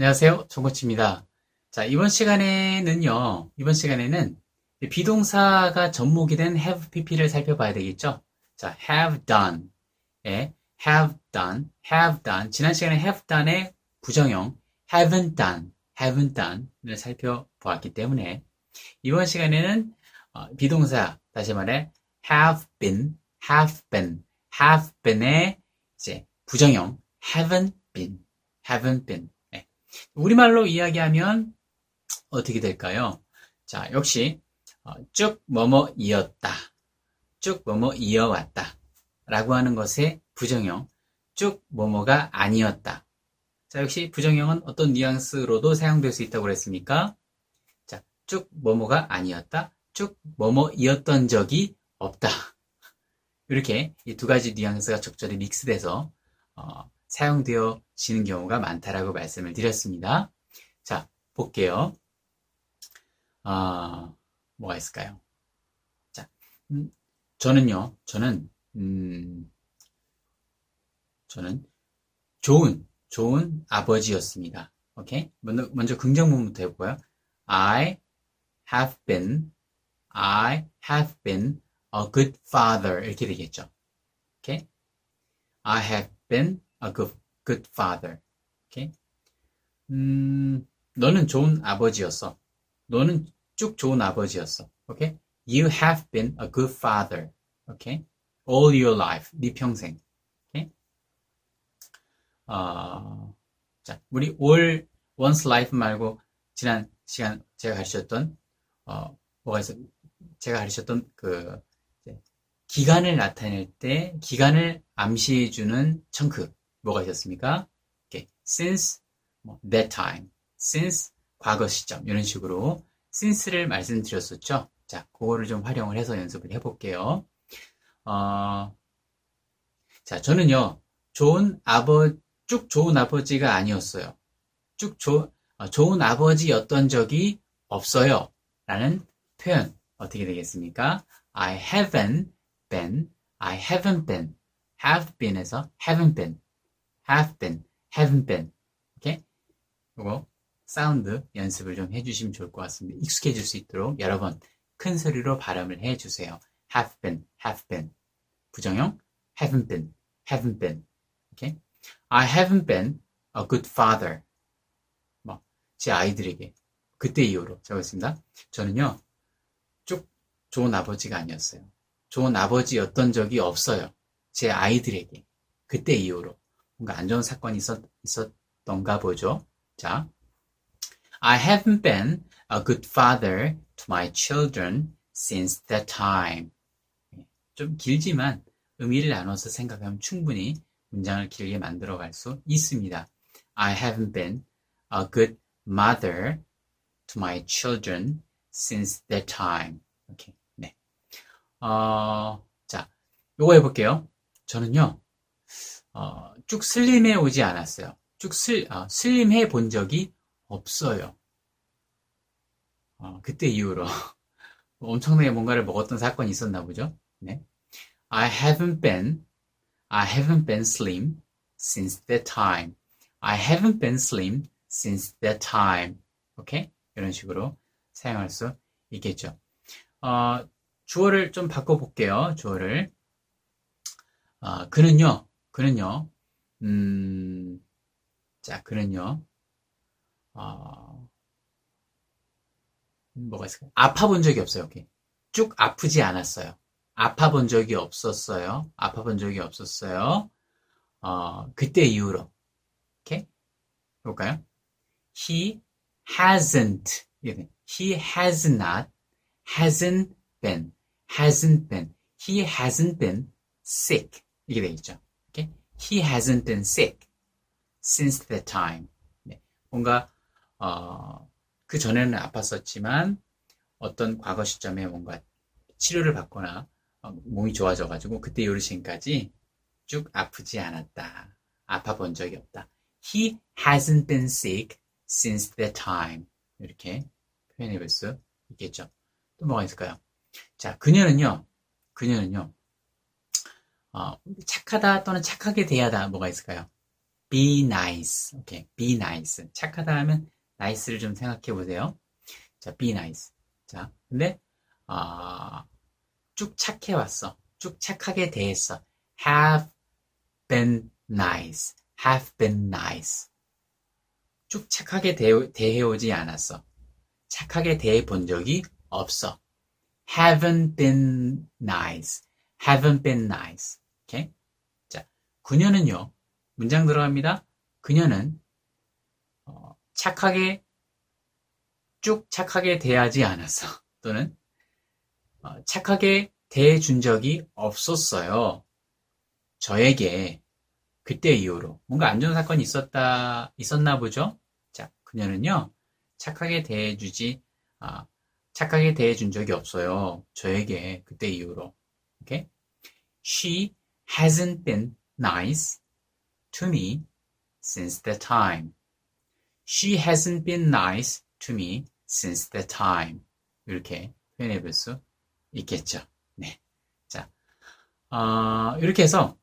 안녕하세요. 정코치입니다. 자, 이번 시간에는요, 이번 시간에는 비동사가 접목이 된 have pp를 살펴봐야 되겠죠? 자, have done. 예, have done, have done. 지난 시간에 have done의 부정형, haven't done, haven't done를 살펴보았기 때문에 이번 시간에는 어, 비동사, 다시 말해, have been, have been, have been의 이제 부정형, haven't been, haven't been. 우리말로 이야기하면 어떻게 될까요? 자, 역시 어, 쭉 뭐뭐 이었다. 쭉 뭐뭐 이어왔다. 라고 하는 것의 부정형. 쭉 뭐뭐가 아니었다. 자, 역시 부정형은 어떤 뉘앙스로도 사용될 수 있다고 그랬습니까? 자, 쭉 뭐뭐가 아니었다. 쭉 뭐뭐이었던 적이 없다. 이렇게 이 두 가지 뉘앙스가 적절히 믹스돼서 어, 사용되어 지는 경우가 많다라고 말씀을 드렸습니다. 자, 볼게요. 아, 뭐가 있을까요? 자, 음, 저는요, 저는, 음, 저는 좋은, 좋은 아버지였습니다. 오케이? 먼저, 먼저 긍정문부터 해볼까요? I have been, I have been a good father. 이렇게 되겠죠. 오케이? I have been a good, good father. Okay? 음, 너는 좋은 아버지였어. 너는 쭉 좋은 아버지였어. Okay? You have been a good father. Okay? All your life. 네 평생. Okay? 어, 자, 우리 all once life 말고 지난 시간 제가 가르쳤던 어, 뭐가 있어? 제가 가르쳤던 그 기간을 나타낼 때 기간을 암시해주는 청크 뭐가 있었습니까? Okay. since 뭐, that time, since 과거 시점 이런 식으로 since를 말씀드렸었죠. 자, 그거를 좀 활용을 해서 연습을 해볼게요. 어, 자, 저는요 좋은 아버 쭉 좋은 아버지가 아니었어요. 쭉 조, 어, 좋은 아버지였던 적이 없어요. 라는 표현 어떻게 되겠습니까? I haven't been, I haven't been, have been에서 haven't been have been, haven't been. 오케이? 이거 사운드 연습을 좀 해주시면 좋을 것 같습니다. 익숙해질 수 있도록 여러 번 큰 소리로 발음을 해주세요. have been, have been. 부정형 haven't been, haven't been. 오케이? I haven't been a good father. 뭐, 제 아이들에게 그때 이후로 적었습니다. 저는요, 쭉 좋은 아버지가 아니었어요. 좋은 아버지였던 적이 없어요. 제 아이들에게. 그때 이후로. 뭔가 안 좋은 사건이 있었, 있었던가 보죠. 자, I haven't been a good father to my children since that time. 좀 길지만 의미를 나눠서 생각하면 충분히 문장을 길게 만들어 갈 수 있습니다. I haven't been a good mother to my children since that time. 오케이. 네. 어, 자, 요거 해볼게요. 저는요, 어, 쭉 슬림해 오지 않았어요. 쭉 슬, 어, 슬림해 본 적이 없어요. 어, 그때 이후로 엄청나게 뭔가를 먹었던 사건이 있었나 보죠. 네. I haven't been, I haven't been slim since that time. I haven't been slim since that time. 오케이? 이런 식으로 사용할 수 있겠죠. 어, 주어를 좀 바꿔볼게요. 주어를. 어, 그는요, 그는요, 음, 자, 그는요, 어, 뭐가 있을까요? 아파 본 적이 없어요. 오케이. 쭉 아프지 않았어요. 아파 본 적이 없었어요. 아파 본 적이 없었어요. 어, 그때 이후로. 오케이? 볼까요? He hasn't. He has not, hasn't been, hasn't been, he hasn't been sick. 이게 되겠죠. He hasn't been sick since that time. 네. 뭔가 어, 그 전에는 아팠었지만 어떤 과거 시점에 뭔가 치료를 받거나 어, 몸이 좋아져가지고 그때 요르신까지 쭉 아프지 않았다. 아파 본 적이 없다. He hasn't been sick since that time. 이렇게 표현해 볼 수 있겠죠. 또 뭐가 있을까요? 자, 그녀는요, 그녀는요, 어, 착하다 또는 착하게 대하다 뭐가 있을까요? be nice. 오케이. be nice. 착하다 하면 nice를 좀 생각해 보세요. 자, be nice. 자, 근데 아, 쭉 착해 왔어. 쭉 착하게 대했어. have been nice. have been nice. 쭉 착하게 대해, 대해오지 않았어. 착하게 대해 본 적이 없어. haven't been nice. Haven't been nice. 오케이? 자, 그녀는요. 문장 들어갑니다. 그녀는 어, 착하게 쭉 착하게 대하지 않았어. 또는 어, 착하게 대해준 적이 없었어요. 저에게 그때 이후로 뭔가 안 좋은 사건이 있었다 있었나 보죠. 자, 그녀는요 착하게 대해주지 아, 착하게 대해준 적이 없어요. 저에게 그때 이후로. 오케이? She hasn't been nice to me since that time. She hasn't been nice to me since that time. 이렇게 표현해 볼 수 있겠죠. 네. 자, 어, 이렇게 해서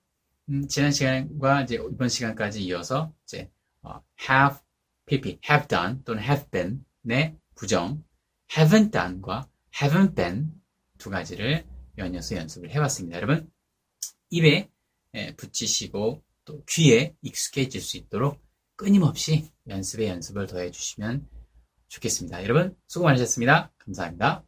음, 지난 시간과 이제 이번 시간까지 이어서 이제 어, have, pp, have done 또는 have been의 부정, haven't done과 haven't been 두 가지를 연이어서 연습을 해봤습니다. 여러분 입에 예, 붙이시고 또 귀에 익숙해질 수 있도록 끊임없이 연습에 연습을 더해 주시면 좋겠습니다. 여러분 수고 많으셨습니다. 감사합니다.